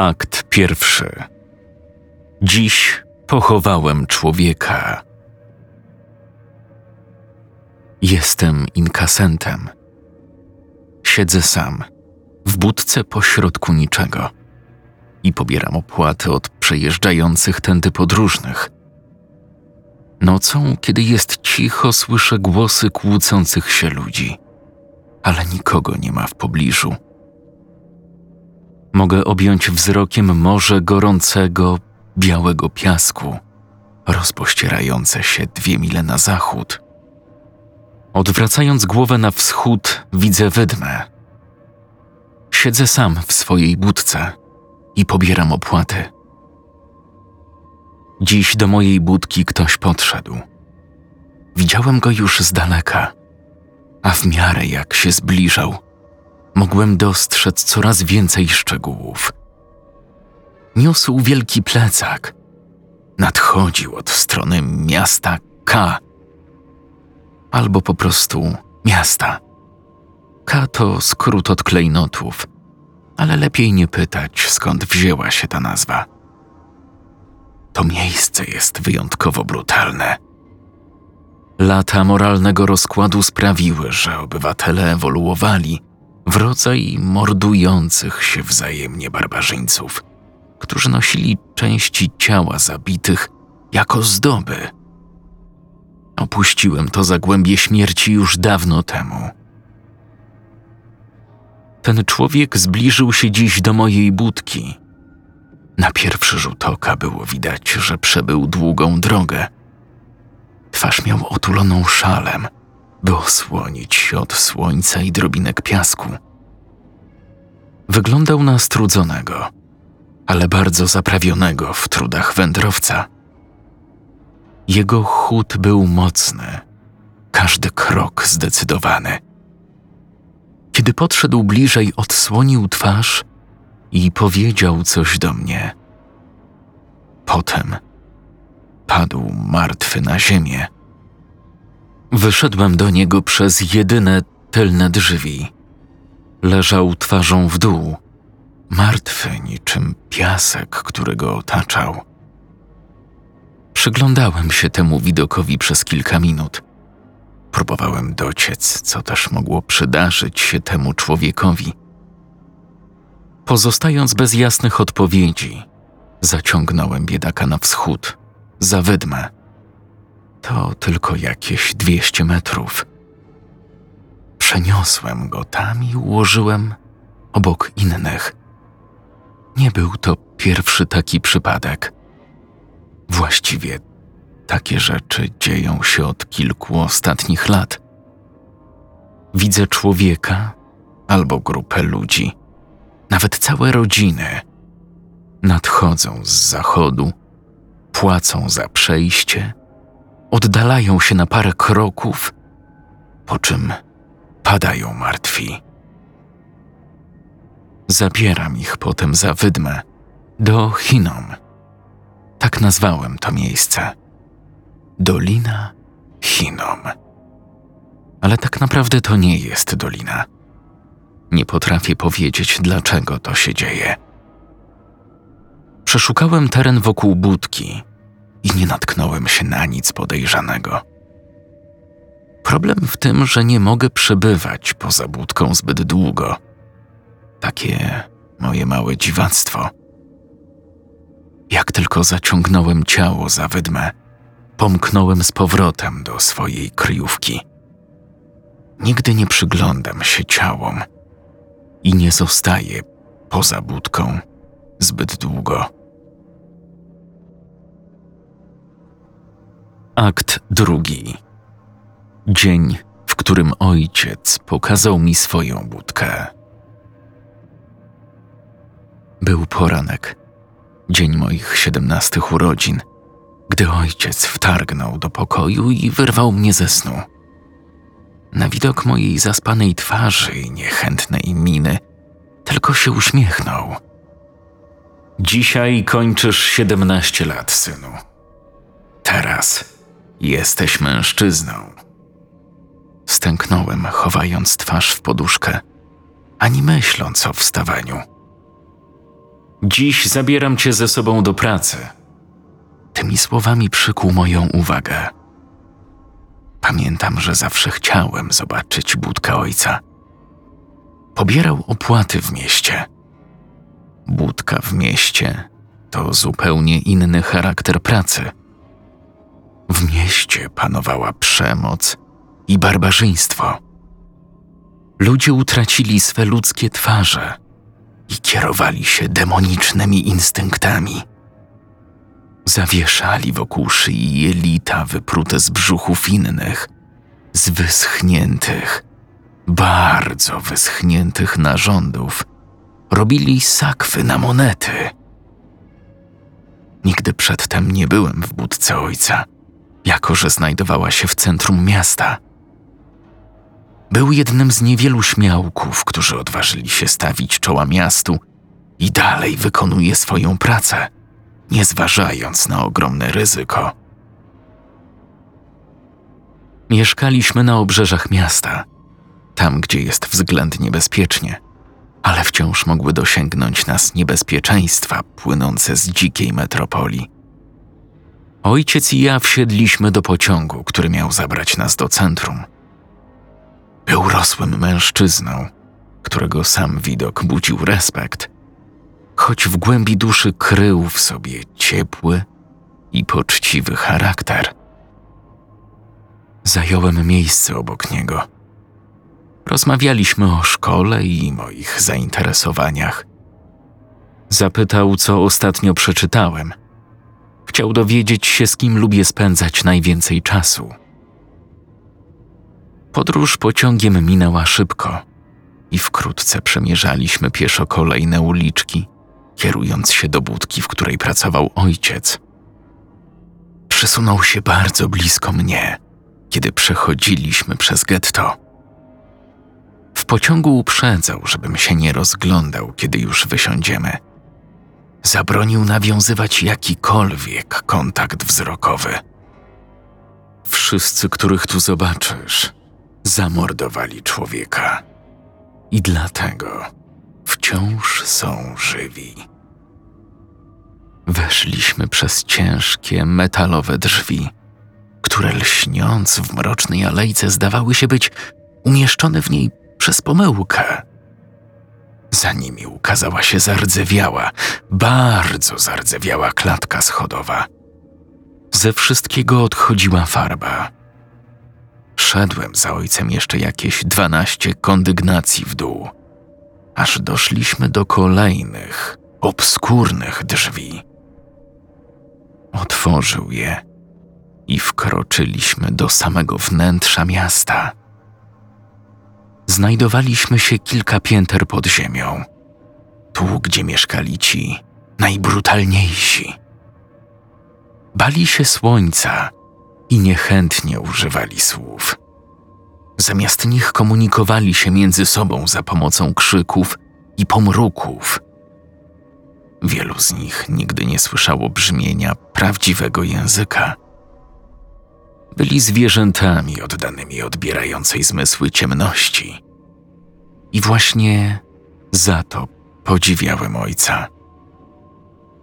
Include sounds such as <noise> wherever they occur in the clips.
Akt pierwszy. Dziś pochowałem człowieka. Jestem inkasentem. Siedzę sam, w budce pośrodku niczego i pobieram opłaty od przejeżdżających tędy podróżnych. Nocą, kiedy jest cicho, słyszę głosy kłócących się ludzi, ale nikogo nie ma w pobliżu. Mogę objąć wzrokiem morze gorącego, białego piasku, rozpościerające się dwie mile na zachód. Odwracając głowę na wschód, widzę wydmę. Siedzę sam w swojej budce i pobieram opłaty. Dziś do mojej budki ktoś podszedł. Widziałem go już z daleka, a w miarę jak się zbliżał, mogłem dostrzec coraz więcej szczegółów. Niósł wielki plecak. Nadchodził od strony miasta K. Albo po prostu miasta. K to skrót od klejnotów, ale lepiej nie pytać, skąd wzięła się ta nazwa. To miejsce jest wyjątkowo brutalne. Lata moralnego rozkładu sprawiły, że obywatele ewoluowali w rodzaj mordujących się wzajemnie barbarzyńców, którzy nosili części ciała zabitych jako zdoby. Opuściłem to zagłębie śmierci już dawno temu. Ten człowiek zbliżył się dziś do mojej budki. Na pierwszy rzut oka było widać, że przebył długą drogę. Twarz miał otuloną szalem, by osłonić się od słońca i drobinek piasku. Wyglądał na strudzonego, ale bardzo zaprawionego w trudach wędrowca. Jego chód był mocny, każdy krok zdecydowany. Kiedy podszedł bliżej, odsłonił twarz i powiedział coś do mnie. Potem padł martwy na ziemię. Wyszedłem do niego przez jedyne tylne drzwi. Leżał twarzą w dół, martwy niczym piasek, który go otaczał. Przyglądałem się temu widokowi przez kilka minut. Próbowałem dociec, co też mogło przydarzyć się temu człowiekowi. Pozostając bez jasnych odpowiedzi, zaciągnąłem biedaka na wschód, za wydmę. To tylko jakieś dwieście metrów. Przeniosłem go tam i ułożyłem obok innych. Nie był to pierwszy taki przypadek. Właściwie takie rzeczy dzieją się od kilku ostatnich lat. Widzę człowieka albo grupę ludzi, nawet całe rodziny. Nadchodzą z zachodu, płacą za przejście, oddalają się na parę kroków, po czym padają martwi. Zabieram ich potem za wydmę do Chinom. Tak nazwałem to miejsce. Dolina Chinom. Ale tak naprawdę to nie jest dolina. Nie potrafię powiedzieć, dlaczego to się dzieje. Przeszukałem teren wokół budki i nie natknąłem się na nic podejrzanego. Problem w tym, że nie mogę przebywać poza budką zbyt długo. Takie moje małe dziwactwo. Jak tylko zaciągnąłem ciało za wydmę, pomknąłem z powrotem do swojej kryjówki. Nigdy nie przyglądam się ciałom i nie zostaję poza budką zbyt długo. Akt drugi. Dzień, w którym ojciec pokazał mi swoją budkę. Był poranek, dzień moich siedemnastych urodzin, gdy ojciec wtargnął do pokoju i wyrwał mnie ze snu. Na widok mojej zaspanej twarzy i niechętnej miny, tylko się uśmiechnął. Dzisiaj kończysz siedemnaście lat, synu. Teraz jesteś mężczyzną. Stęknąłem, chowając twarz w poduszkę, ani myśląc o wstawaniu. Dziś zabieram cię ze sobą do pracy. Tymi słowami przykuł moją uwagę. Pamiętam, że zawsze chciałem zobaczyć budkę ojca. Pobierał opłaty w mieście. Budka w mieście to zupełnie inny charakter pracy. W mieście panowała przemoc i barbarzyństwo. Ludzie utracili swe ludzkie twarze i kierowali się demonicznymi instynktami. Zawieszali wokół szyi jelita wyprute z brzuchów innych, z wyschniętych, bardzo wyschniętych narządów. Robili sakwy na monety. Nigdy przedtem nie byłem w budce ojca, jako że znajdowała się w centrum miasta. Był jednym z niewielu śmiałków, którzy odważyli się stawić czoła miastu i dalej wykonuje swoją pracę, nie zważając na ogromne ryzyko. Mieszkaliśmy na obrzeżach miasta, tam gdzie jest względnie bezpiecznie, ale wciąż mogły dosięgnąć nas niebezpieczeństwa płynące z dzikiej metropolii. Ojciec i ja wsiedliśmy do pociągu, który miał zabrać nas do centrum. Był rosłym mężczyzną, którego sam widok budził respekt, choć w głębi duszy krył w sobie ciepły i poczciwy charakter. Zająłem miejsce obok niego. Rozmawialiśmy o szkole i moich zainteresowaniach. Zapytał, co ostatnio przeczytałem. Chciał dowiedzieć się, z kim lubię spędzać najwięcej czasu. Podróż pociągiem minęła szybko i wkrótce przemierzaliśmy pieszo kolejne uliczki, kierując się do budki, w której pracował ojciec. Przesunął się bardzo blisko mnie, kiedy przechodziliśmy przez getto. W pociągu uprzedzał, żebym się nie rozglądał, kiedy już wysiądziemy. Zabronił nawiązywać jakikolwiek kontakt wzrokowy. Wszyscy, których tu zobaczysz, zamordowali człowieka. I dlatego wciąż są żywi. Weszliśmy przez ciężkie, metalowe drzwi, które lśniąc w mrocznej alejce zdawały się być umieszczone w niej przez pomyłkę. Za nimi ukazała się zardzewiała, bardzo zardzewiała klatka schodowa. Ze wszystkiego odchodziła farba Szedłem za ojcem jeszcze jakieś dwanaście kondygnacji w dół, aż doszliśmy do kolejnych, obskurnych drzwi. Otworzył je i wkroczyliśmy do samego wnętrza miasta. Znajdowaliśmy się kilka pięter pod ziemią, tu gdzie mieszkali ci najbrutalniejsi. Bali się słońca i niechętnie używali słów. Zamiast nich komunikowali się między sobą za pomocą krzyków i pomruków. Wielu z nich nigdy nie słyszało brzmienia prawdziwego języka. Byli zwierzętami oddanymi odbierającej zmysły ciemności. I właśnie za to podziwiałem ojca.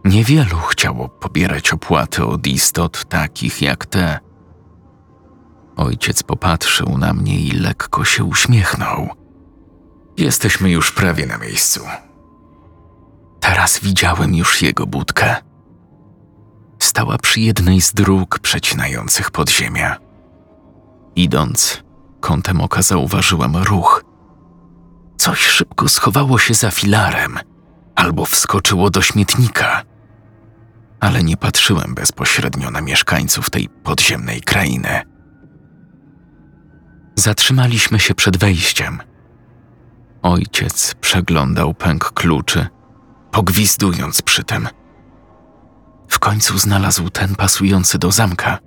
Niewielu chciało pobierać opłaty od istot takich jak te. Ojciec popatrzył na mnie i lekko się uśmiechnął. Jesteśmy już prawie na miejscu. Teraz widziałem już jego budkę. Stała przy jednej z dróg przecinających podziemia. Idąc, kątem oka zauważyłem ruch. Coś szybko schowało się za filarem albo wskoczyło do śmietnika. Ale nie patrzyłem bezpośrednio na mieszkańców tej podziemnej krainy. Zatrzymaliśmy się przed wejściem. Ojciec przeglądał pęk kluczy, pogwizdując przy tym. W końcu znalazł ten pasujący do zamka.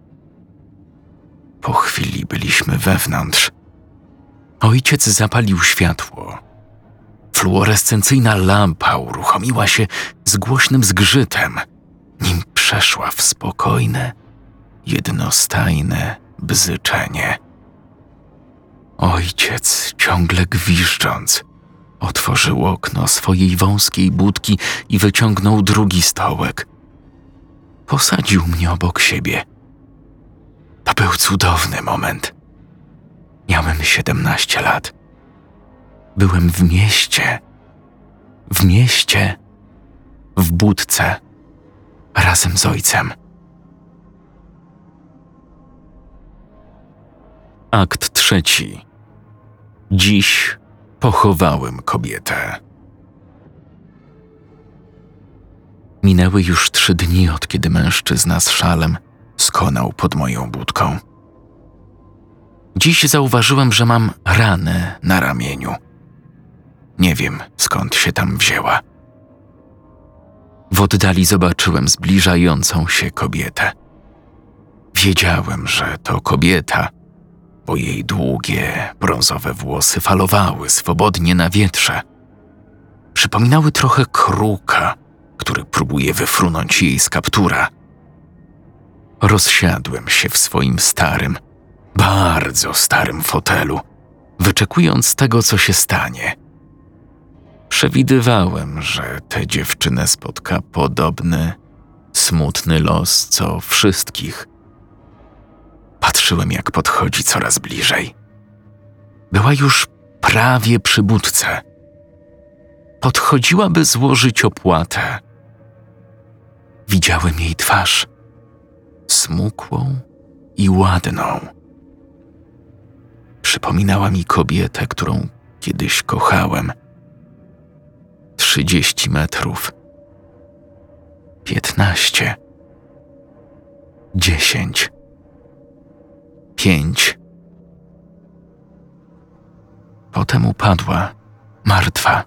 Po chwili byliśmy wewnątrz. Ojciec zapalił światło. Fluorescencyjna lampa uruchomiła się z głośnym zgrzytem, nim przeszła w spokojne, jednostajne bzyczenie. Ojciec, ciągle gwiżdżąc, Otworzył okno swojej wąskiej budki i wyciągnął drugi stołek. Posadził mnie obok siebie. To był cudowny moment. Miałem 17 lat. Byłem w mieście. W mieście. W budce. Razem z ojcem. Akt trzeci. Dziś pochowałem kobietę. Minęły już trzy dni, od kiedy mężczyzna z szalem skonał pod moją budką. Dziś zauważyłem, że mam ranę na ramieniu. Nie wiem, skąd się tam wzięła. W oddali zobaczyłem zbliżającą się kobietę. Wiedziałem, że to kobieta, bo jej długie, brązowe włosy falowały swobodnie na wietrze. Przypominały trochę kruka, który próbuje wyfrunąć jej z kaptura. Rozsiadłem się w swoim starym, bardzo starym fotelu, wyczekując tego, co się stanie. Przewidywałem, że tę dziewczynę spotka podobny, smutny los, co wszystkich. Patrzyłem, jak podchodzi coraz bliżej. Była już prawie przy budce. Podchodziła, by złożyć opłatę. Widziałem jej twarz, smukłą i ładną. Przypominała mi kobietę, którą kiedyś kochałem. Trzydzieści metrów. Piętnaście. Dziesięć. Pięć. Potem upadła, martwa.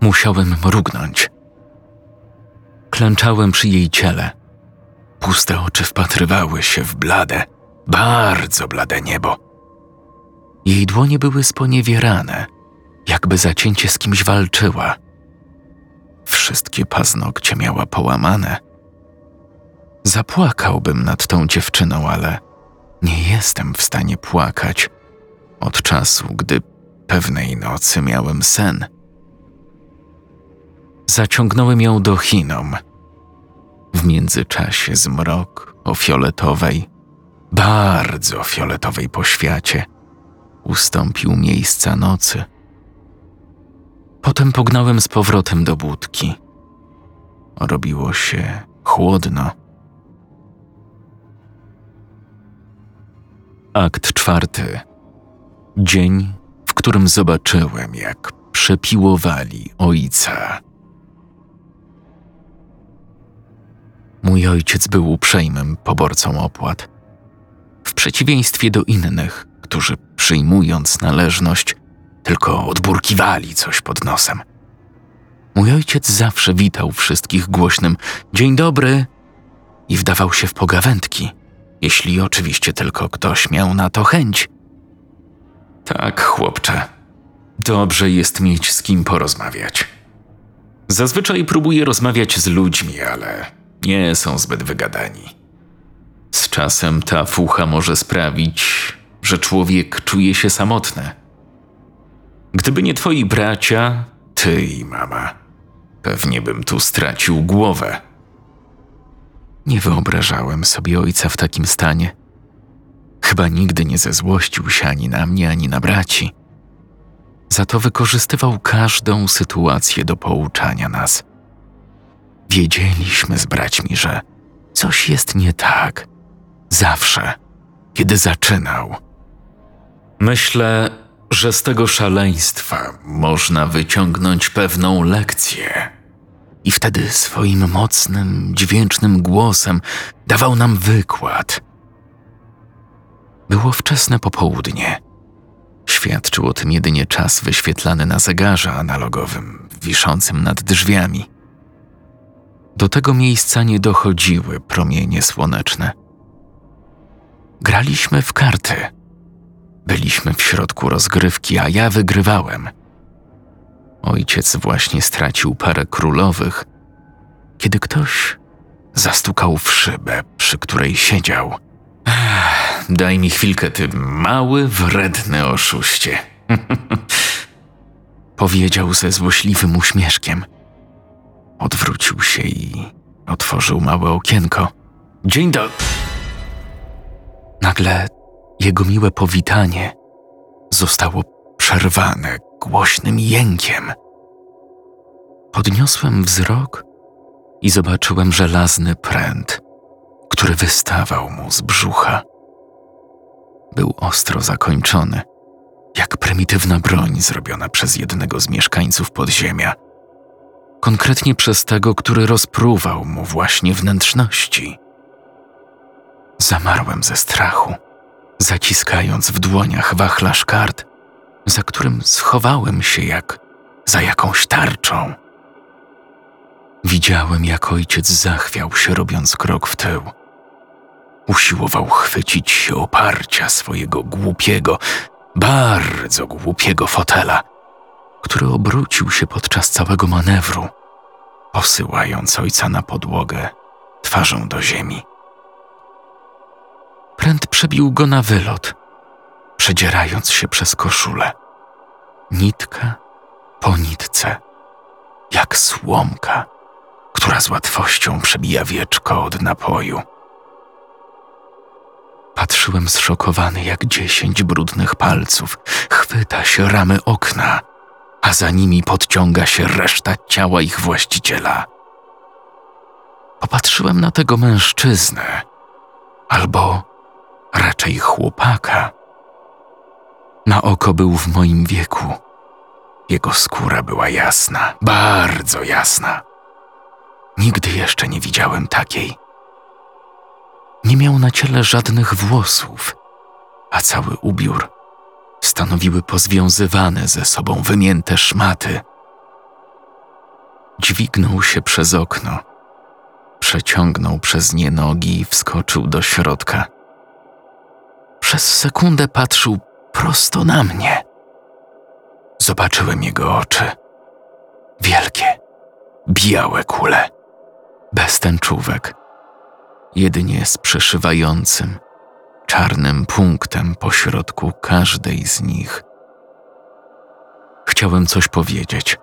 Musiałem mrugnąć. Klęczałem przy jej ciele. Puste oczy wpatrywały się w blade, bardzo blade niebo. Jej dłonie były sponiewierane, jakby zacięcie z kimś walczyła. Wszystkie paznokcie miała połamane. Zapłakałbym nad tą dziewczyną, ale nie jestem w stanie płakać od czasu, gdy pewnej nocy miałem sen. Zaciągnąłem ją do Chinom. W międzyczasie zmrok o fioletowej, bardzo fioletowej poświacie ustąpił miejsca nocy. Potem pognałem z powrotem do budki. Robiło się chłodno. Akt czwarty. Dzień, w którym zobaczyłem, jak przepiłowali ojca. Mój ojciec był uprzejmym poborcą opłat. W przeciwieństwie do innych, którzy przyjmując należność, tylko odburkiwali coś pod nosem. Mój ojciec zawsze witał wszystkich głośnym dzień dobry i wdawał się w pogawędki, jeśli oczywiście tylko ktoś miał na to chęć. Tak, chłopcze, dobrze jest mieć z kim porozmawiać. Zazwyczaj próbuję rozmawiać z ludźmi, ale nie są zbyt wygadani. Z czasem ta fucha może sprawić, że człowiek czuje się samotny. Gdyby nie twoi bracia, ty i mama, pewnie bym tu stracił głowę. Nie wyobrażałem sobie ojca w takim stanie. Chyba nigdy nie zezłościł się ani na mnie, ani na braci. Za to wykorzystywał każdą sytuację do pouczania nas. Wiedzieliśmy z braćmi, że coś jest nie tak. Zawsze, kiedy zaczynał. Myślę, że z tego szaleństwa można wyciągnąć pewną lekcję. I wtedy swoim mocnym, dźwięcznym głosem dawał nam wykład. Było wczesne popołudnie. Świadczył o tym jedynie czas wyświetlany na zegarze analogowym, wiszącym nad drzwiami. Do tego miejsca nie dochodziły promienie słoneczne. Graliśmy w karty. Byliśmy w środku rozgrywki, a ja wygrywałem. Ojciec właśnie stracił parę królowych, kiedy ktoś zastukał w szybę, przy której siedział. Ech, daj mi chwilkę, ty mały, wredny oszuście. <laughs> powiedział ze złośliwym uśmieszkiem. Odwrócił się i otworzył małe okienko. Dzień dobry. Nagle jego miłe powitanie zostało przerwane głośnym jękiem. Podniosłem wzrok i zobaczyłem żelazny pręt, który wystawał mu z brzucha. Był ostro zakończony, jak prymitywna broń zrobiona przez jednego z mieszkańców podziemia. Konkretnie przez tego, który rozpruwał mu właśnie wnętrzności. Zamarłem ze strachu, zaciskając w dłoniach wachlarz kart, za którym schowałem się jak za jakąś tarczą. Widziałem, jak ojciec zachwiał się, robiąc krok w tył. Usiłował chwycić się oparcia swojego głupiego, bardzo głupiego fotela, który obrócił się podczas całego manewru, posyłając ojca na podłogę twarzą do ziemi. Pręd przebił go na wylot, przedzierając się przez koszulę. Nitka po nitce, jak słomka, która z łatwością przebija wieczko od napoju. Patrzyłem zszokowany, jak dziesięć brudnych palców chwyta się ramy okna, a za nimi podciąga się reszta ciała ich właściciela. Popatrzyłem na tego mężczyznę, albo raczej chłopaka. Na oko był w moim wieku. Jego skóra była jasna, bardzo jasna. Nigdy jeszcze nie widziałem takiej. Nie miał na ciele żadnych włosów, a cały ubiór stanowiły pozwiązywane ze sobą wymięte szmaty. Dźwignął się przez okno, przeciągnął przez nie nogi i wskoczył do środka. Przez sekundę patrzył prosto na mnie. Zobaczyłem jego oczy. Wielkie, białe kule, bez tęczówek, jedynie z przeszywającym, czarnym punktem pośrodku każdej z nich. Chciałem coś powiedzieć.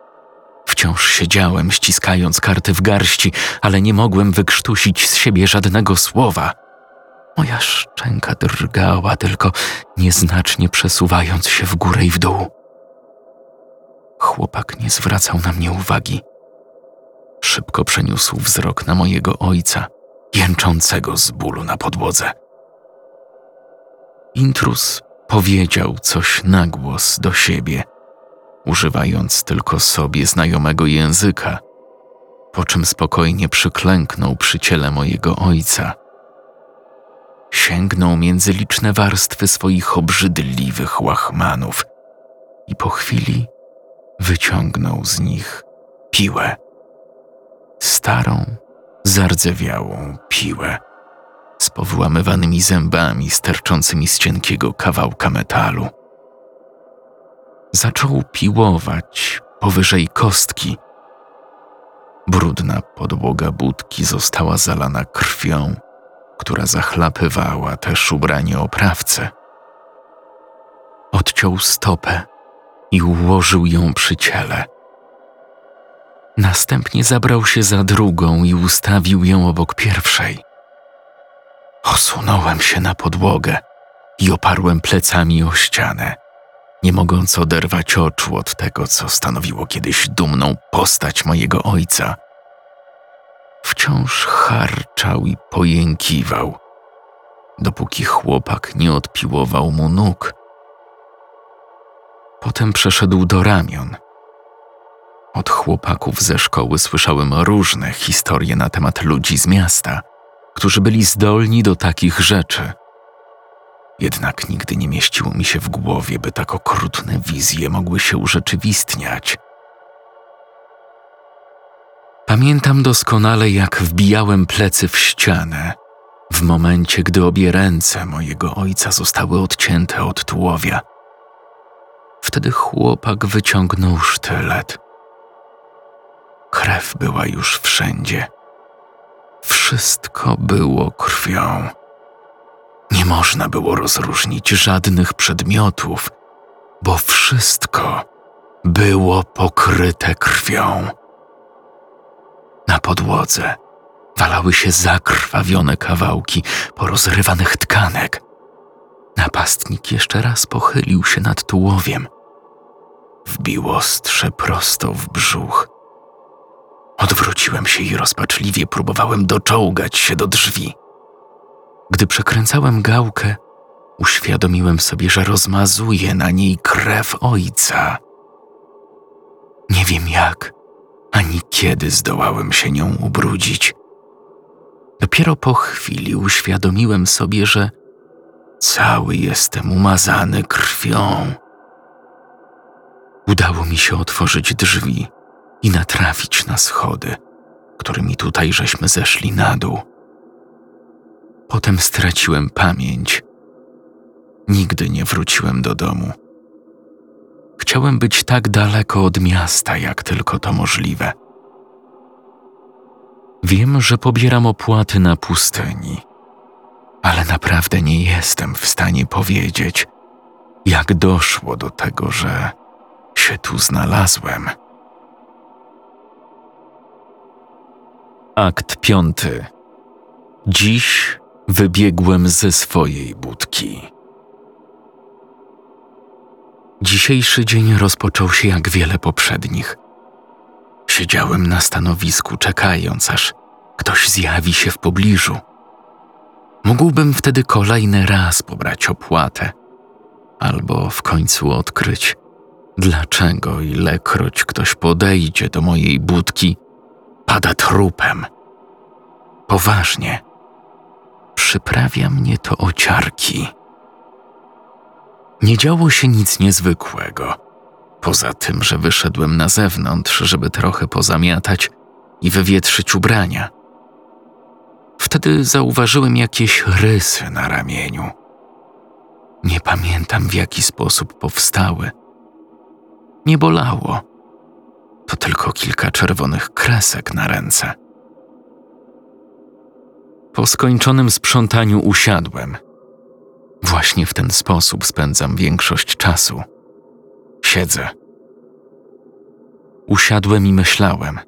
Wciąż siedziałem, ściskając karty w garści, ale nie mogłem wykrztusić z siebie żadnego słowa. Moja szczęka drgała, tylko nieznacznie przesuwając się w górę i w dół. Chłopak nie zwracał na mnie uwagi. Szybko przeniósł wzrok na mojego ojca, jęczącego z bólu na podłodze. Intrus powiedział coś na głos do siebie, używając tylko sobie znajomego języka, po czym spokojnie przyklęknął przy ciele mojego ojca. Sięgnął między liczne warstwy swoich obrzydliwych łachmanów i po chwili wyciągnął z nich piłę. Starą, zardzewiałą piłę powłamywanymi zębami sterczącymi z cienkiego kawałka metalu. Zaczął piłować powyżej kostki. Brudna podłoga budki została zalana krwią, która zachlapywała też ubranie oprawcy. Odciął stopę i ułożył ją przy ciele. Następnie zabrał się za drugą i ustawił ją obok pierwszej. Osunąłem się na podłogę i oparłem plecami o ścianę, nie mogąc oderwać oczu od tego, co stanowiło kiedyś dumną postać mojego ojca. Wciąż harczał i pojękiwał, dopóki chłopak nie odpiłował mu nóg. Potem przeszedł do ramion. Od chłopaków ze szkoły słyszałem różne historie na temat ludzi z miasta – którzy byli zdolni do takich rzeczy. Jednak nigdy nie mieściło mi się w głowie, by tak okrutne wizje mogły się urzeczywistniać. Pamiętam doskonale, jak wbijałem plecy w ścianę, w momencie, gdy obie ręce mojego ojca zostały odcięte od tułowia. Wtedy chłopak wyciągnął sztylet. Krew była już wszędzie. Wszystko było krwią. Nie można było rozróżnić żadnych przedmiotów, bo wszystko było pokryte krwią. Na podłodze walały się zakrwawione kawałki porozrywanych tkanek. Napastnik jeszcze raz pochylił się nad tułowiem. Wbił ostrze prosto w brzuch. Odwróciłem się i rozpaczliwie próbowałem doczołgać się do drzwi. Gdy przekręcałem gałkę, uświadomiłem sobie, że rozmazuję na niej krew ojca. Nie wiem jak, ani kiedy zdołałem się nią ubrudzić. Dopiero po chwili uświadomiłem sobie, że cały jestem umazany krwią. Udało mi się otworzyć drzwi i natrafić na schody, którymi tutaj żeśmy zeszli na dół. Potem straciłem pamięć. Nigdy nie wróciłem do domu. Chciałem być tak daleko od miasta, jak tylko to możliwe. Wiem, że pobieram opłaty na pustyni, ale naprawdę nie jestem w stanie powiedzieć, jak doszło do tego, że się tu znalazłem. Akt piąty. Dziś wybiegłem ze swojej budki. Dzisiejszy dzień rozpoczął się jak wiele poprzednich. Siedziałem na stanowisku, czekając, aż ktoś zjawi się w pobliżu. Mógłbym wtedy kolejny raz pobrać opłatę, albo w końcu odkryć, dlaczego ilekroć ktoś podejdzie do mojej budki, pada trupem. Poważnie, przyprawia mnie to ociarki. Nie działo się nic niezwykłego, poza tym, że wyszedłem na zewnątrz, żeby trochę pozamiatać i wywietrzyć ubrania. Wtedy zauważyłem jakieś rysy na ramieniu. Nie pamiętam w jaki sposób powstały. Nie bolało. To tylko kilka czerwonych kresek na ręce. Po skończonym sprzątaniu usiadłem. Właśnie w ten sposób spędzam większość czasu. Siedzę. Usiadłem i myślałem.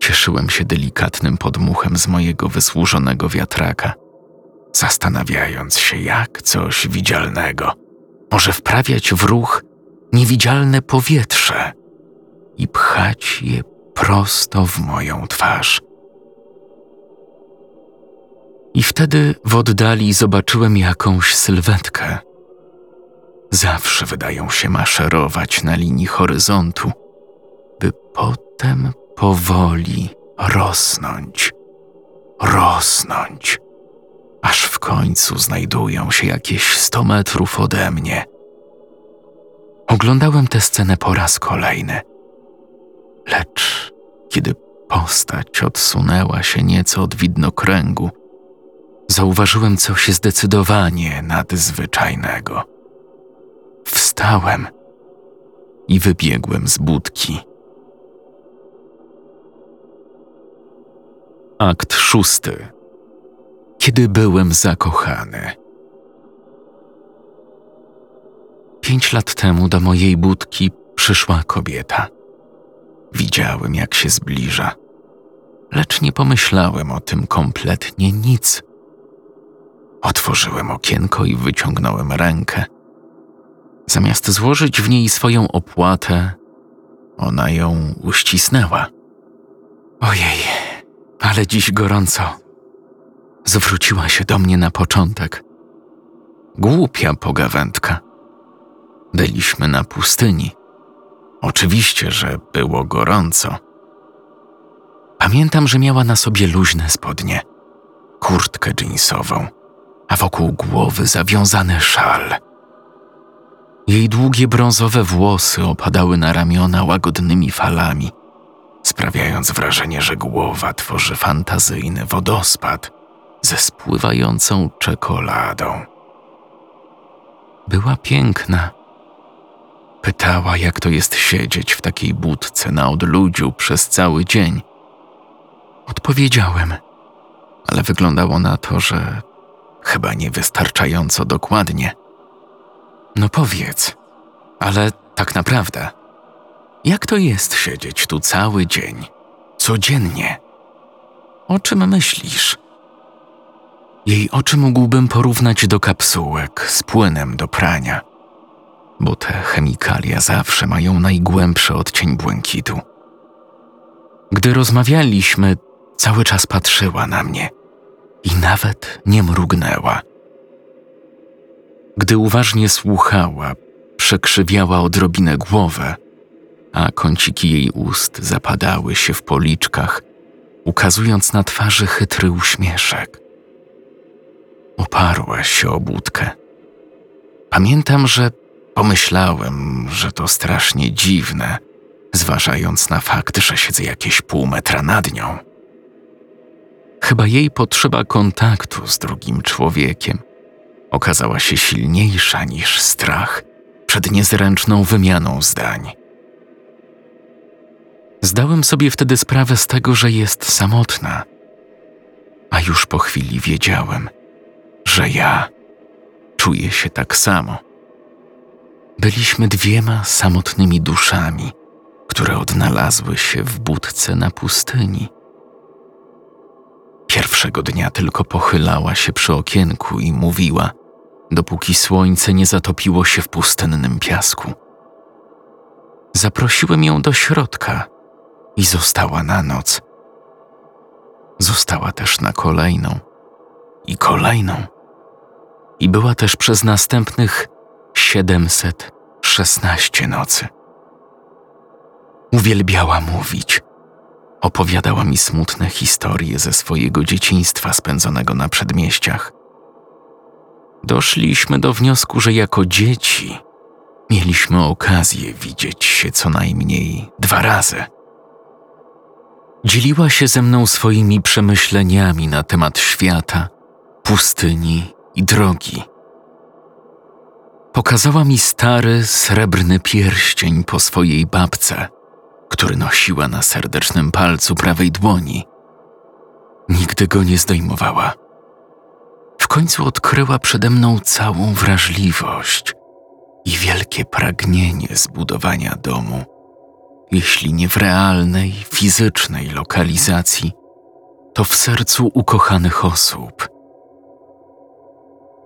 Cieszyłem się delikatnym podmuchem z mojego wysłużonego wiatraka, zastanawiając się, jak coś widzialnego może wprawiać w ruch niewidzialne powietrze i pchać je prosto w moją twarz. I wtedy w oddali zobaczyłem jakąś sylwetkę. Zawsze wydają się maszerować na linii horyzontu, by potem powoli rosnąć, rosnąć, aż w końcu znajdują się jakieś sto metrów ode mnie. Oglądałem tę scenę po raz kolejny, lecz kiedy postać odsunęła się nieco od widnokręgu, zauważyłem coś zdecydowanie nadzwyczajnego. Wstałem i wybiegłem z budki. Akt szósty. Kiedy byłem zakochany. Pięć lat temu do mojej budki przyszła kobieta. Widziałem, jak się zbliża, lecz nie pomyślałem o tym kompletnie nic. Otworzyłem okienko i wyciągnąłem rękę. Zamiast złożyć w niej swoją opłatę, ona ją uścisnęła. Ojej, ale dziś gorąco. Zwróciła się do mnie na początek. Głupia pogawędka. Byliśmy na pustyni. Oczywiście, że było gorąco. Pamiętam, że miała na sobie luźne spodnie, kurtkę jeansową a wokół głowy zawiązany szal. Jej długie brązowe włosy opadały na ramiona łagodnymi falami, sprawiając wrażenie, że głowa tworzy fantazyjny wodospad ze spływającą czekoladą. Była piękna. Pytała, jak to jest siedzieć w takiej budce na odludziu przez cały dzień. Odpowiedziałem, ale wyglądało na to, że chyba niewystarczająco dokładnie. No powiedz, ale tak naprawdę, Jak to jest siedzieć tu cały dzień, codziennie? O czym myślisz? Jej oczy mógłbym porównać do kapsułek z płynem do prania, bo te chemikalia zawsze mają najgłębszy odcień błękitu. Gdy rozmawialiśmy, cały czas patrzyła na mnie i nawet nie mrugnęła. Gdy uważnie słuchała, przekrzywiała odrobinę głowę, a kąciki jej ust zapadały się w policzkach, ukazując na twarzy chytry uśmieszek. Oparła się o budkę. Pamiętam, że pomyślałem, że to strasznie dziwne, zważając na fakt, że siedzę jakieś pół metra nad nią. Chyba jej potrzeba kontaktu z drugim człowiekiem okazała się silniejsza niż strach przed niezręczną wymianą zdań. Zdałem sobie wtedy sprawę z tego, że jest samotna, a już po chwili wiedziałem, że ja czuję się tak samo. Byliśmy dwiema samotnymi duszami, które odnalazły się w budce na pustyni. Pierwszego dnia tylko pochylała się przy okienku i mówiła, dopóki słońce nie zatopiło się w pustynnym piasku. Zaprosiłem ją do środka i została na noc. Została też na kolejną i kolejną. I była też przez następnych 716 nocy. Uwielbiała mówić. Opowiadała mi smutne historie ze swojego dzieciństwa spędzonego na przedmieściach. Doszliśmy do wniosku, że jako dzieci mieliśmy okazję widzieć się co najmniej dwa razy. Dzieliła się ze mną swoimi przemyśleniami na temat świata, pustyni i drogi. Pokazała mi stary, srebrny pierścień po swojej babce, który nosiła na serdecznym palcu prawej dłoni. Nigdy go nie zdejmowała. W końcu odkryła przede mną całą wrażliwość i wielkie pragnienie zbudowania domu jeśli nie w realnej, fizycznej lokalizacji, to w sercu ukochanych osób.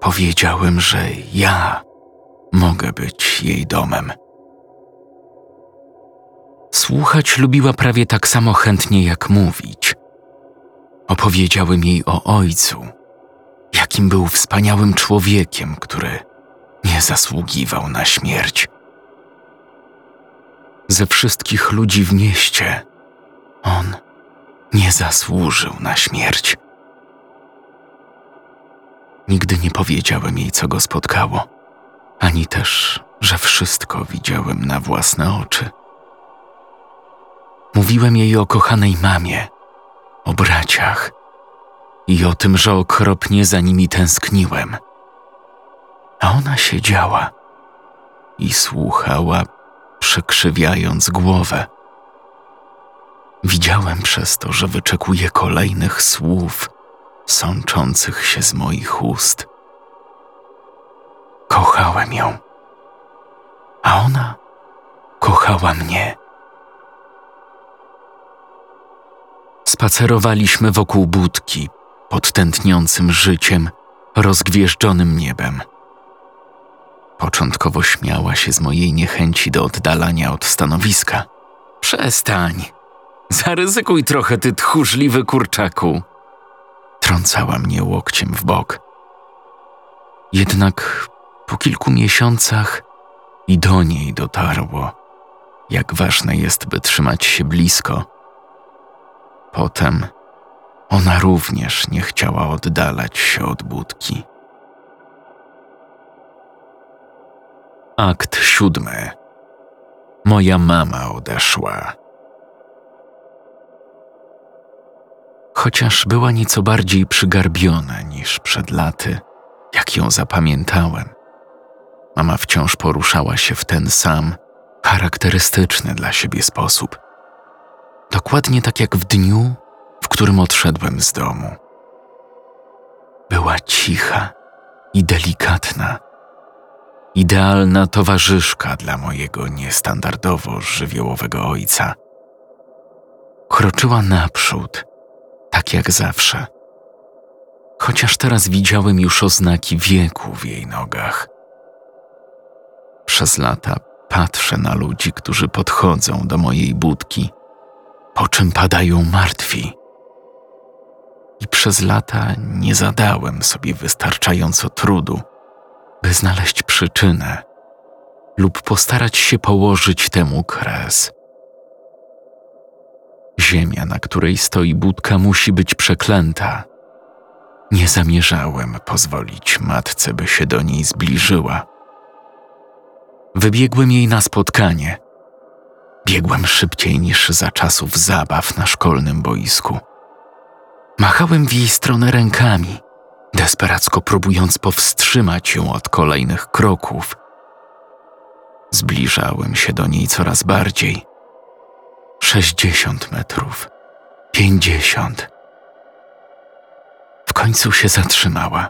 Powiedziałem, że ja mogę być jej domem. Słuchać lubiła prawie tak samo chętnie jak mówić. Opowiedziałem jej o ojcu, jakim był wspaniałym człowiekiem, który nie zasługiwał na śmierć ze wszystkich ludzi w mieście, on nie zasłużył na śmierć. Nigdy nie powiedziałem jej, co go spotkało, ani też, że wszystko widziałem na własne oczy. Mówiłem jej o kochanej mamie, o braciach i o tym, że okropnie za nimi tęskniłem. A ona siedziała i słuchała przekrzywiając głowę. Widziałem przez to, że wyczekuje kolejnych słów sączących się z moich ust. Kochałem ją, a ona kochała mnie. Spacerowaliśmy wokół budki pod tętniącym życiem, rozgwieżdżonym niebem. Początkowo śmiała się z mojej niechęci do oddalania od stanowiska. Przestań. Zaryzykuj trochę, ty tchórzliwy kurczaku. Trącała mnie łokciem w bok. Jednak po kilku miesiącach i do niej dotarło, jak ważne jest, by trzymać się blisko. Potem ona również nie chciała oddalać się od budki. Akt siódmy. Moja mama odeszła. Chociaż była nieco bardziej przygarbiona niż przed laty, jak ją zapamiętałem, mama wciąż poruszała się w ten sam, charakterystyczny dla siebie sposób. Dokładnie tak jak w dniu, w którym odszedłem z domu. Była cicha i delikatna Idealna towarzyszka dla mojego niestandardowo żywiołowego ojca. Kroczyła naprzód, tak jak zawsze. Chociaż teraz widziałem już oznaki wieku w jej nogach. Przez lata patrzę na ludzi, którzy podchodzą do mojej budki, po czym padają martwi. I przez lata nie zadałem sobie wystarczająco trudu, by znaleźć przyczynę lub postarać się położyć temu kres. Ziemia, na której stoi budka, musi być przeklęta. Nie zamierzałem pozwolić matce, by się do niej zbliżyła. Wybiegłem jej na spotkanie. Biegłem szybciej niż za czasów zabaw na szkolnym boisku. Machałem w jej stronę rękami, desperacko próbując powstrzymać ją od kolejnych kroków. Zbliżałem się do niej coraz bardziej. Sześćdziesiąt metrów, pięćdziesiąt. W końcu się zatrzymała.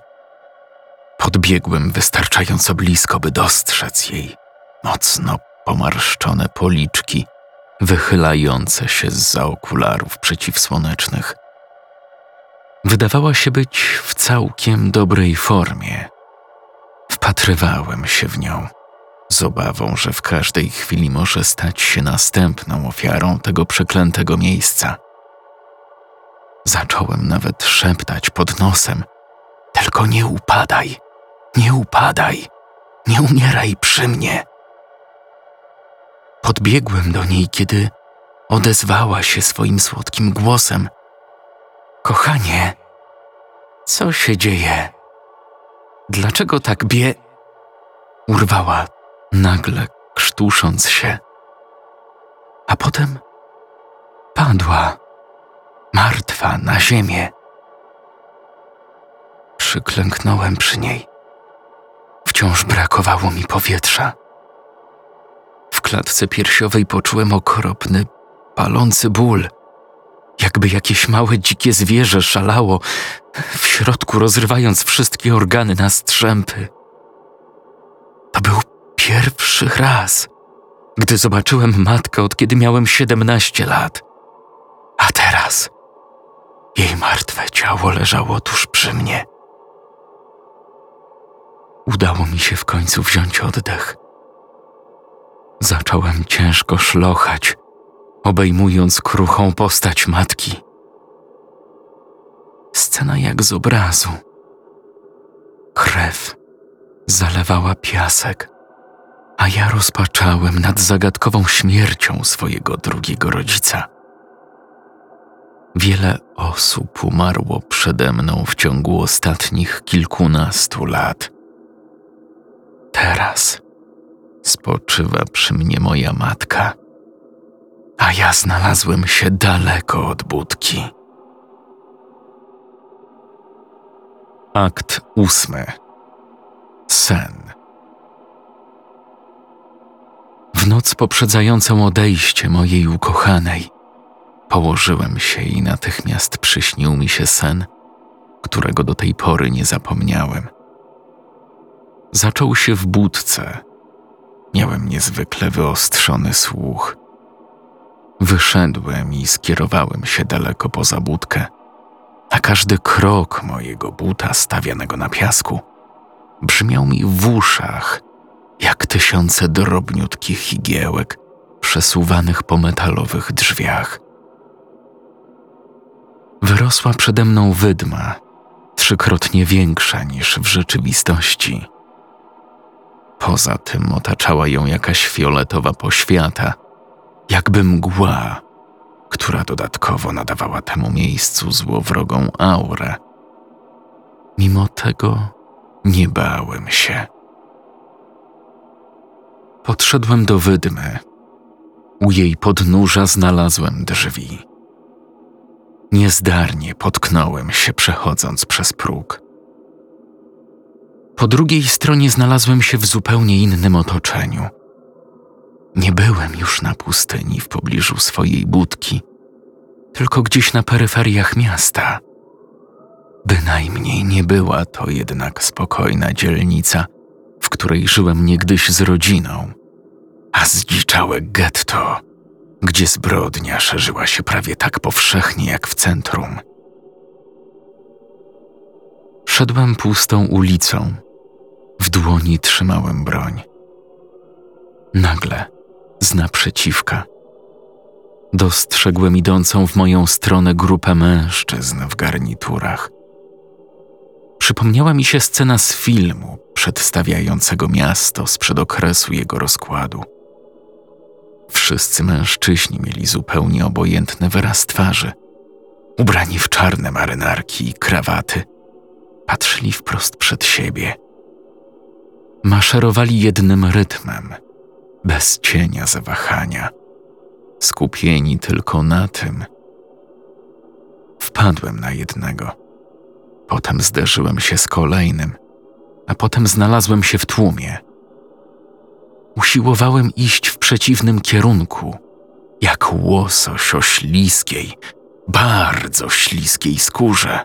Podbiegłem wystarczająco blisko, by dostrzec jej mocno pomarszczone policzki, wychylające się za okularów przeciwsłonecznych. Wydawała się być w całkiem dobrej formie. Wpatrywałem się w nią, z obawą, że w każdej chwili może stać się następną ofiarą tego przeklętego miejsca. Zacząłem nawet szeptać pod nosem: Tylko nie upadaj, nie upadaj, nie umieraj przy mnie. Podbiegłem do niej, kiedy odezwała się swoim słodkim głosem: Kochanie, co się dzieje? Dlaczego tak bie. Urwała nagle, krztusząc się. A potem padła, martwa, na ziemię. Przyklęknąłem przy niej. Wciąż brakowało mi powietrza. W klatce piersiowej poczułem okropny, palący ból, jakby jakieś małe dzikie zwierzę szalało, w środku rozrywając wszystkie organy na strzępy. To był pierwszy raz, gdy zobaczyłem matkę od kiedy miałem siedemnaście lat. A teraz jej martwe ciało leżało tuż przy mnie. Udało mi się w końcu wziąć oddech. Zacząłem ciężko szlochać, obejmując kruchą postać matki. Scena jak z obrazu. Krew zalewała piasek, a ja rozpaczałem nad zagadkową śmiercią swojego drugiego rodzica. Wiele osób umarło przede mną w ciągu ostatnich kilkunastu lat. Teraz spoczywa przy mnie moja matka, a ja znalazłem się daleko od budki. Akt ósmy. Sen. W noc poprzedzającą odejście mojej ukochanej, położyłem się i natychmiast przyśnił mi się sen, którego do tej pory nie zapomniałem. Zaczął się w budce. Miałem niezwykle wyostrzony słuch. Wyszedłem i skierowałem się daleko poza budkę, a każdy krok mojego buta stawianego na piasku brzmiał mi w uszach jak tysiące drobniutkich igiełek przesuwanych po metalowych drzwiach. Wyrosła przede mną wydma, trzykrotnie większa niż w rzeczywistości. Poza tym otaczała ją jakaś fioletowa poświata, jakby mgła, która dodatkowo nadawała temu miejscu złowrogą aurę. Mimo tego nie bałem się. Podszedłem do wydmy. U jej podnóża znalazłem drzwi. Niezdarnie potknąłem się przechodząc przez próg. Po drugiej stronie znalazłem się w zupełnie innym otoczeniu. Nie byłem już na pustyni w pobliżu swojej budki, tylko gdzieś na peryferiach miasta. Bynajmniej nie była to jednak spokojna dzielnica, w której żyłem niegdyś z rodziną, a zdziczałe getto, gdzie zbrodnia szerzyła się prawie tak powszechnie jak w centrum. Szedłem pustą ulicą, w dłoni trzymałem broń. Nagle, z naprzeciwka, dostrzegłem idącą w moją stronę grupę mężczyzn w garniturach. Przypomniała mi się scena z filmu przedstawiającego miasto sprzed okresu jego rozkładu. Wszyscy mężczyźni mieli zupełnie obojętny wyraz twarzy, ubrani w czarne marynarki i krawaty. Patrzyli wprost przed siebie. Maszerowali jednym rytmem, bez cienia zawahania, skupieni tylko na tym. Wpadłem na jednego. Potem zderzyłem się z kolejnym, a potem znalazłem się w tłumie. Usiłowałem iść w przeciwnym kierunku, jak łosoś o śliskiej, bardzo śliskiej skórze,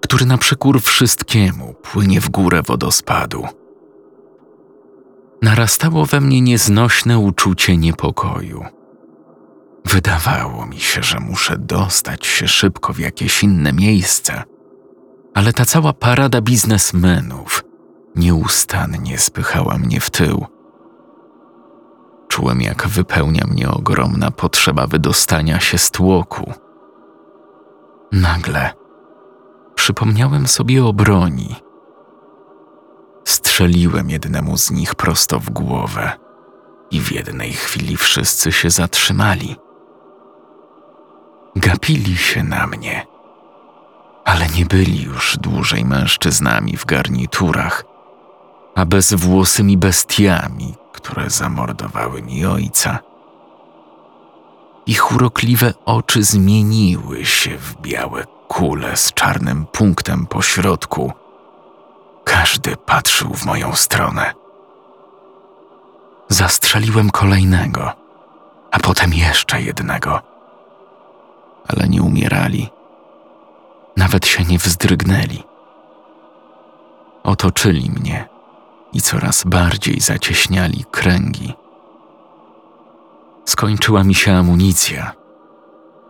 który na przekór wszystkiemu płynie w górę wodospadu. Narastało we mnie nieznośne uczucie niepokoju. Wydawało mi się, że muszę dostać się szybko w jakieś inne miejsce, ale ta cała parada biznesmenów nieustannie spychała mnie w tył. Czułem, jak wypełnia mnie ogromna potrzeba wydostania się z tłoku. Nagle przypomniałem sobie o broni. Strzeliłem jednemu z nich prosto w głowę i w jednej chwili wszyscy się zatrzymali. Gapili się na mnie, ale nie byli już dłużej mężczyznami w garniturach, a bezwłosymi bestiami, które zamordowały mi ojca. Ich urokliwe oczy zmieniły się w białe kule z czarnym punktem po środku. Każdy patrzył w moją stronę. Zastrzeliłem kolejnego, a potem jeszcze jednego. Ale nie umierali. Nawet się nie wzdrygnęli. Otoczyli mnie i coraz bardziej zacieśniali kręgi. Skończyła mi się amunicja.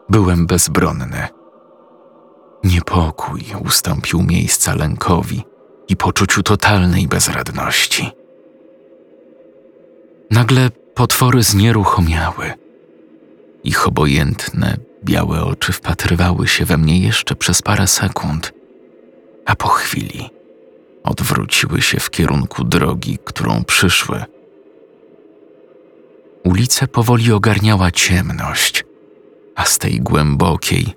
Byłem bezbronny. Niepokój ustąpił miejsca lękowi i poczuciu totalnej bezradności. Nagle potwory znieruchomiały. Ich obojętne, białe oczy wpatrywały się we mnie jeszcze przez parę sekund, a po chwili odwróciły się w kierunku drogi, którą przyszły. Ulicę powoli ogarniała ciemność, a z tej głębokiej,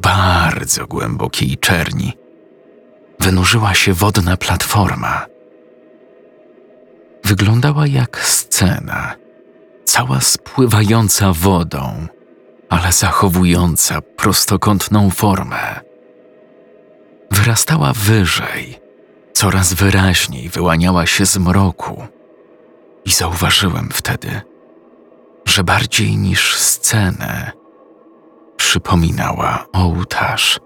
bardzo głębokiej czerni wynurzyła się wodna platforma. Wyglądała jak scena, cała spływająca wodą, ale zachowująca prostokątną formę. Wyrastała wyżej, coraz wyraźniej wyłaniała się z mroku, i zauważyłem wtedy, że bardziej niż scenę przypominała ołtarz.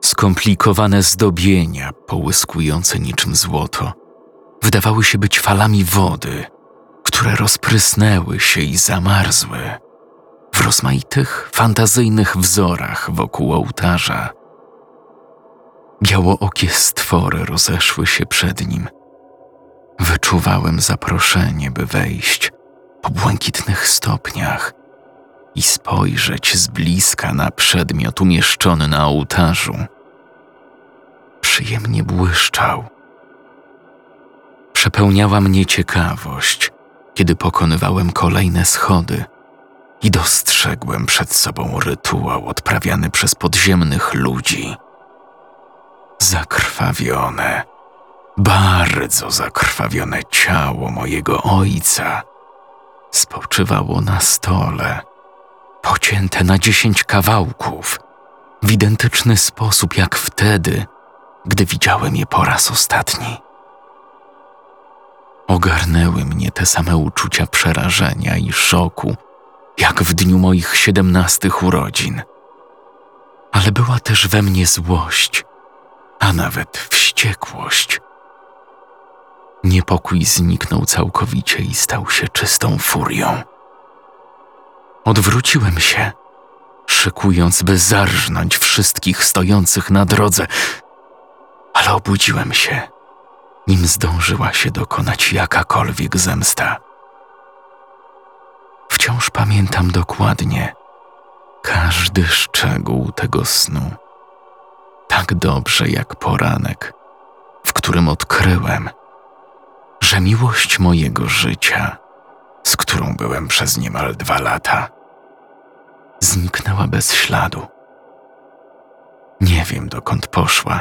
Skomplikowane zdobienia, połyskujące niczym złoto, wydawały się być falami wody, które rozprysnęły się i zamarzły w rozmaitych, fantazyjnych wzorach wokół ołtarza. Białookie stwory rozeszły się przed nim. Wyczuwałem zaproszenie, by wejść po błękitnych stopniach i spojrzeć z bliska na przedmiot umieszczony na ołtarzu. Przyjemnie błyszczał. Przepełniała mnie ciekawość, kiedy pokonywałem kolejne schody i dostrzegłem przed sobą rytuał odprawiany przez podziemnych ludzi. Zakrwawione, bardzo zakrwawione ciało mojego ojca spoczywało na stole pocięte na dziesięć kawałków, w identyczny sposób jak wtedy, gdy widziałem je po raz ostatni. Ogarnęły mnie te same uczucia przerażenia i szoku, jak w dniu moich siedemnastych urodzin. Ale była też we mnie złość, a nawet wściekłość. Niepokój zniknął całkowicie i stał się czystą furią. Odwróciłem się, szykując, by zarżnąć wszystkich stojących na drodze, ale obudziłem się, nim zdążyła się dokonać jakakolwiek zemsta. Wciąż pamiętam dokładnie każdy szczegół tego snu, tak dobrze jak poranek, w którym odkryłem, że miłość mojego życia, z którą byłem przez niemal dwa lata, zniknęła bez śladu. Nie wiem dokąd poszła,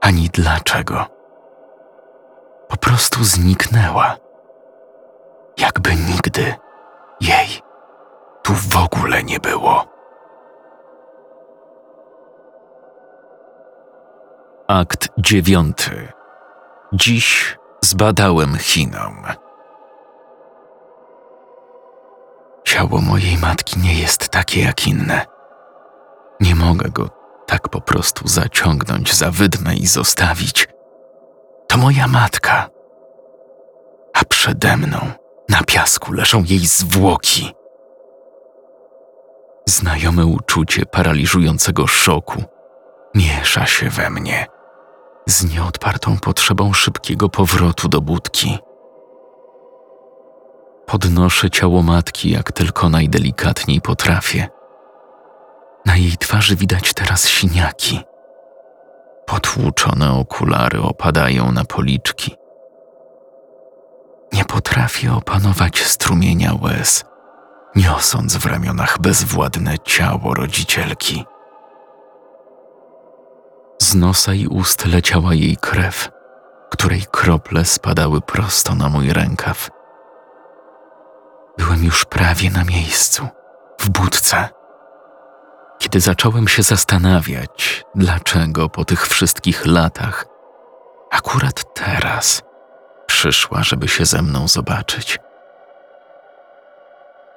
ani dlaczego. Po prostu zniknęła, jakby nigdy jej tu w ogóle nie było. Akt dziewiąty. Dziś zbadałem Chinom. Ciało mojej matki nie jest takie jak inne. Nie mogę go tak po prostu zaciągnąć za wydmę i zostawić. To moja matka. A przede mną na piasku leżą jej zwłoki. Znajome uczucie paraliżującego szoku miesza się we mnie z nieodpartą potrzebą szybkiego powrotu do budki. Podnoszę ciało matki jak tylko najdelikatniej potrafię. Na jej twarzy widać teraz siniaki. Potłuczone okulary opadają na policzki. Nie potrafię opanować strumienia łez, niosąc w ramionach bezwładne ciało rodzicielki. Z nosa i ust leciała jej krew, której krople spadały prosto na mój rękaw. Byłem już prawie na miejscu, w budce, kiedy zacząłem się zastanawiać, dlaczego po tych wszystkich latach akurat teraz przyszła, żeby się ze mną zobaczyć.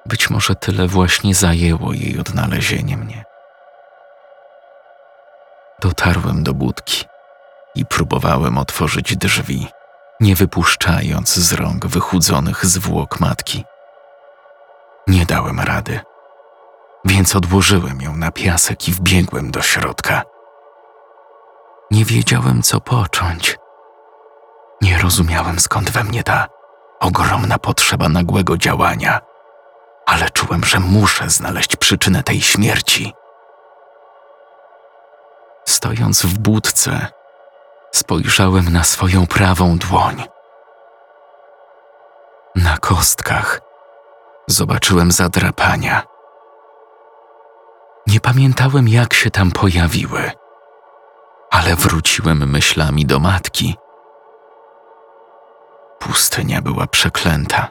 Być może tyle właśnie zajęło jej odnalezienie mnie. Dotarłem do budki i próbowałem otworzyć drzwi, nie wypuszczając z rąk wychudzonych zwłok matki. Nie dałem rady, więc odłożyłem ją na piasek i wbiegłem do środka. Nie wiedziałem, co począć. Nie rozumiałem, skąd we mnie ta ogromna potrzeba nagłego działania, ale czułem, że muszę znaleźć przyczynę tej śmierci. Stojąc w budce, spojrzałem na swoją prawą dłoń. Na kostkach zobaczyłem zadrapania. Nie pamiętałem, jak się tam pojawiły, ale wróciłem myślami do matki. Pustynia była przeklęta.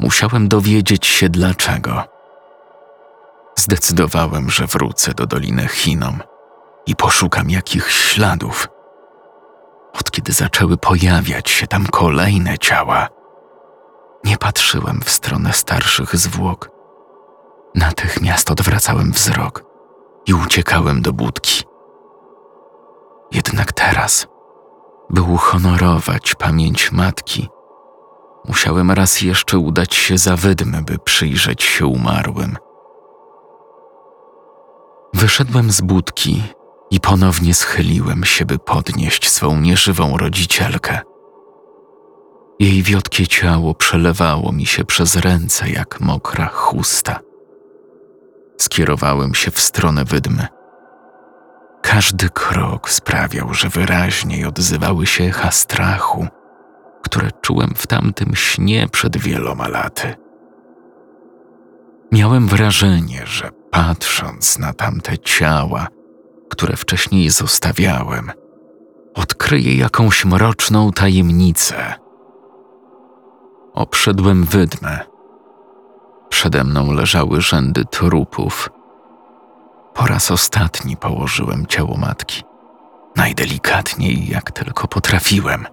Musiałem dowiedzieć się dlaczego. Zdecydowałem, że wrócę do Doliny Chinom i poszukam jakichś śladów. Od kiedy zaczęły pojawiać się tam kolejne ciała, nie patrzyłem w stronę starszych zwłok. Natychmiast odwracałem wzrok i uciekałem do budki. Jednak teraz, by uhonorować pamięć matki, musiałem raz jeszcze udać się za wydmy, by przyjrzeć się umarłym. Wyszedłem z budki i ponownie schyliłem się, by podnieść swą nieżywą rodzicielkę. Jej wiotkie ciało przelewało mi się przez ręce jak mokra chusta. Skierowałem się w stronę wydmy. Każdy krok sprawiał, że wyraźniej odzywały się echa strachu, które czułem w tamtym śnie przed wieloma laty. Miałem wrażenie, że patrząc na tamte ciała, które wcześniej zostawiałem, odkryję jakąś mroczną tajemnicę. Obszedłem wydmę. Przede mną leżały rzędy trupów. Po raz ostatni położyłem ciało matki, najdelikatniej jak tylko potrafiłem,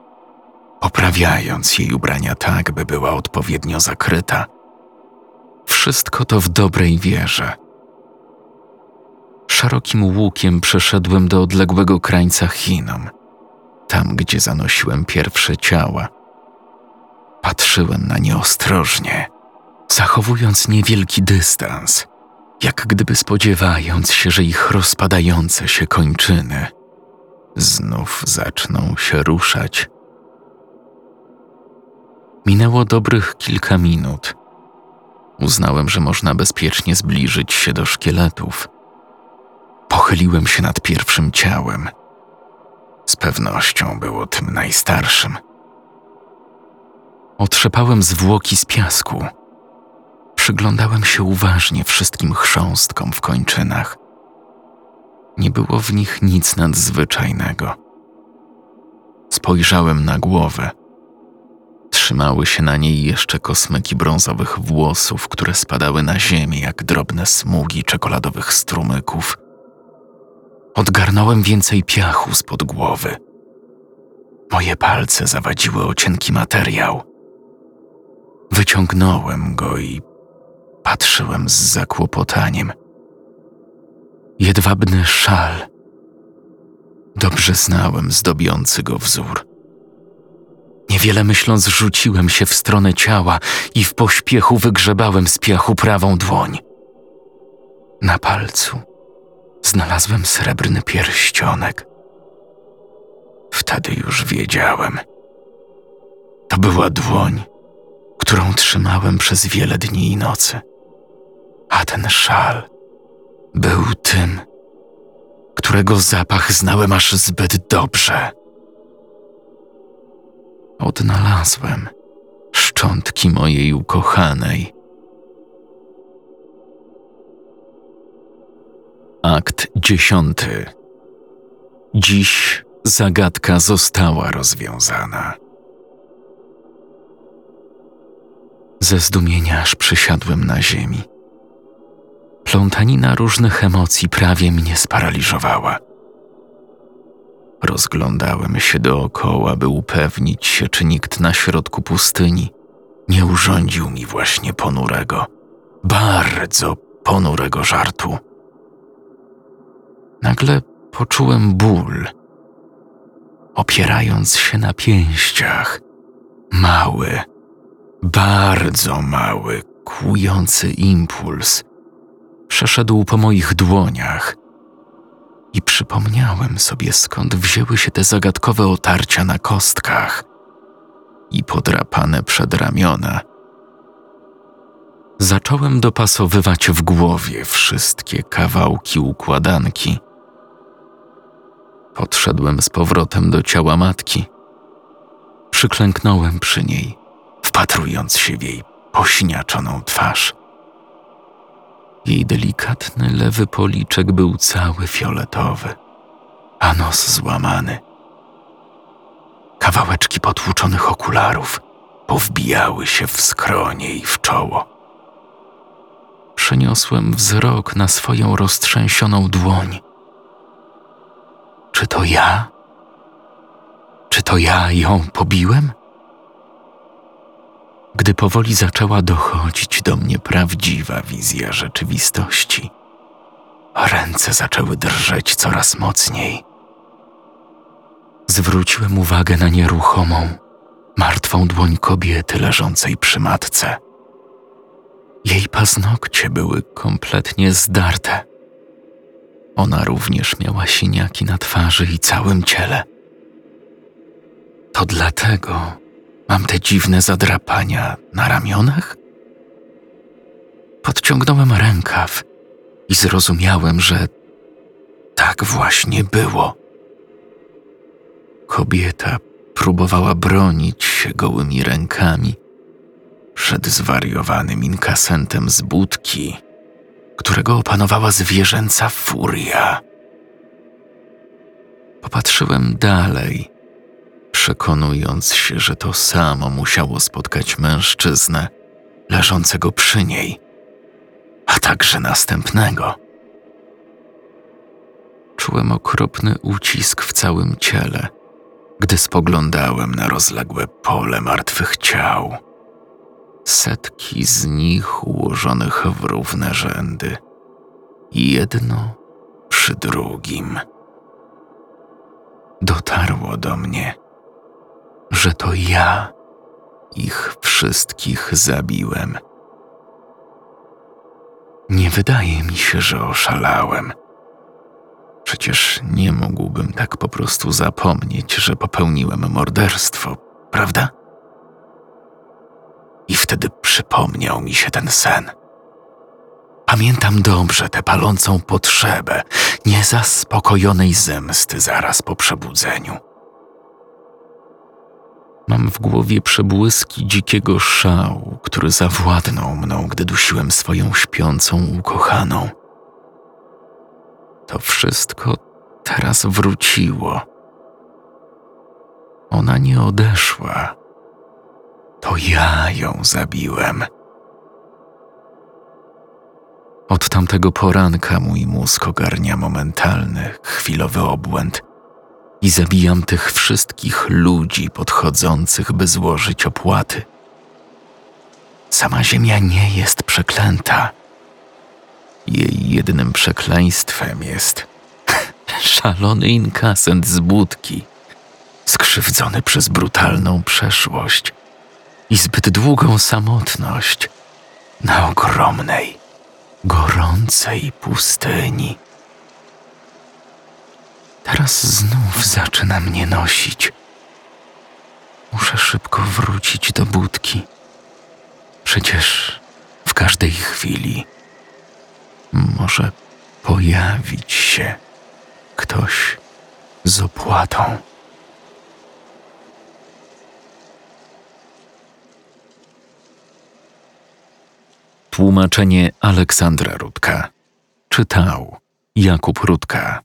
poprawiając jej ubrania tak, by była odpowiednio zakryta. Wszystko to w dobrej wierze Szerokim łukiem przeszedłem do odległego krańca Chinom, tam, gdzie zanosiłem pierwsze ciała. Patrzyłem na nie ostrożnie, zachowując niewielki dystans, jak gdyby spodziewając się, że ich rozpadające się kończyny znów zaczną się ruszać. Minęło dobrych kilka minut. Uznałem, że można bezpiecznie zbliżyć się do szkieletów. Pochyliłem się nad pierwszym ciałem. Z pewnością było tym najstarszym. Otrzepałem zwłoki z piasku. Przyglądałem się uważnie wszystkim chrząstkom w kończynach. Nie było w nich nic nadzwyczajnego. Spojrzałem na głowę. Trzymały się na niej jeszcze kosmyki brązowych włosów, które spadały na ziemię jak drobne smugi czekoladowych strumyków. Odgarnąłem więcej piachu spod głowy. Moje palce zawadziły o cienki materiał. Wyciągnąłem go i patrzyłem z zakłopotaniem. Jedwabny szal. Dobrze znałem zdobiący go wzór. Niewiele myśląc, rzuciłem się w stronę ciała i w pośpiechu wygrzebałem z piachu prawą dłoń. Na palcu znalazłem srebrny pierścionek. Wtedy już wiedziałem. To była dłoń, którą trzymałem przez wiele dni i nocy. A ten szal był tym, którego zapach znałem aż zbyt dobrze. Odnalazłem szczątki mojej ukochanej. Akt dziesiąty. Dziś zagadka została rozwiązana. Ze zdumienia aż przysiadłem na ziemi. Plątanina różnych emocji prawie mnie sparaliżowała. Rozglądałem się dookoła, by upewnić się, czy nikt na środku pustyni nie urządził mi właśnie ponurego, bardzo ponurego żartu. Nagle poczułem ból. Opierając się na pięściach, mały, bardzo mały, kłujący impuls przeszedł po moich dłoniach i przypomniałem sobie, skąd wzięły się te zagadkowe otarcia na kostkach i podrapane przedramiona. Zacząłem dopasowywać w głowie wszystkie kawałki układanki. Podszedłem z powrotem do ciała matki. Przyklęknąłem przy niej, wpatrując się w jej pośniaczoną twarz. Jej delikatny lewy policzek był cały fioletowy, a nos złamany. Kawałeczki potłuczonych okularów powbijały się w skronie i w czoło. Przeniosłem wzrok na swoją roztrzęsioną dłoń. Czy to ja? Czy to ja ją pobiłem? Gdy powoli zaczęła dochodzić do mnie prawdziwa wizja rzeczywistości. Ręce zaczęły drżeć coraz mocniej. Zwróciłem uwagę na nieruchomą, martwą dłoń kobiety leżącej przy matce. Jej paznokcie były kompletnie zdarte. Ona również miała siniaki na twarzy i całym ciele. To dlatego Mam te dziwne zadrapania na ramionach? Podciągnąłem rękaw i zrozumiałem, że tak właśnie było. Kobieta próbowała bronić się gołymi rękami przed zwariowanym inkasentem z budki, którego opanowała zwierzęca furia. Popatrzyłem dalej przekonując się, że to samo musiało spotkać mężczyznę leżącego przy niej, a także następnego. Czułem okropny ucisk w całym ciele, gdy spoglądałem na rozległe pole martwych ciał. Setki z nich ułożonych w równe rzędy, jedno przy drugim. dotarło do mnie, że to ja ich wszystkich zabiłem. Nie wydaje mi się, że oszalałem. Przecież nie mógłbym tak po prostu zapomnieć, że popełniłem morderstwo, prawda? I wtedy przypomniał mi się ten sen. Pamiętam dobrze tę palącą potrzebę niezaspokojonej zemsty zaraz po przebudzeniu. Mam w głowie przebłyski dzikiego szału, który zawładnął mną, gdy dusiłem swoją śpiącą ukochaną. To wszystko teraz wróciło. Ona nie odeszła. To ja ją zabiłem. Od tamtego poranka mój mózg ogarnia momentalny, chwilowy obłęd i zabijam tych wszystkich ludzi podchodzących, by złożyć opłaty. Sama Ziemia nie jest przeklęta. Jej jedynym przekleństwem jest <laughs> szalony inkasent z budki, skrzywdzony przez brutalną przeszłość i zbyt długą samotność na ogromnej, gorącej pustyni. Teraz znów zaczyna mnie nosić. Muszę szybko wrócić do budki. Przecież w każdej chwili może pojawić się ktoś z opłatą. Tłumaczenie Aleksandra Rudka. Czytał Jakub Rudka.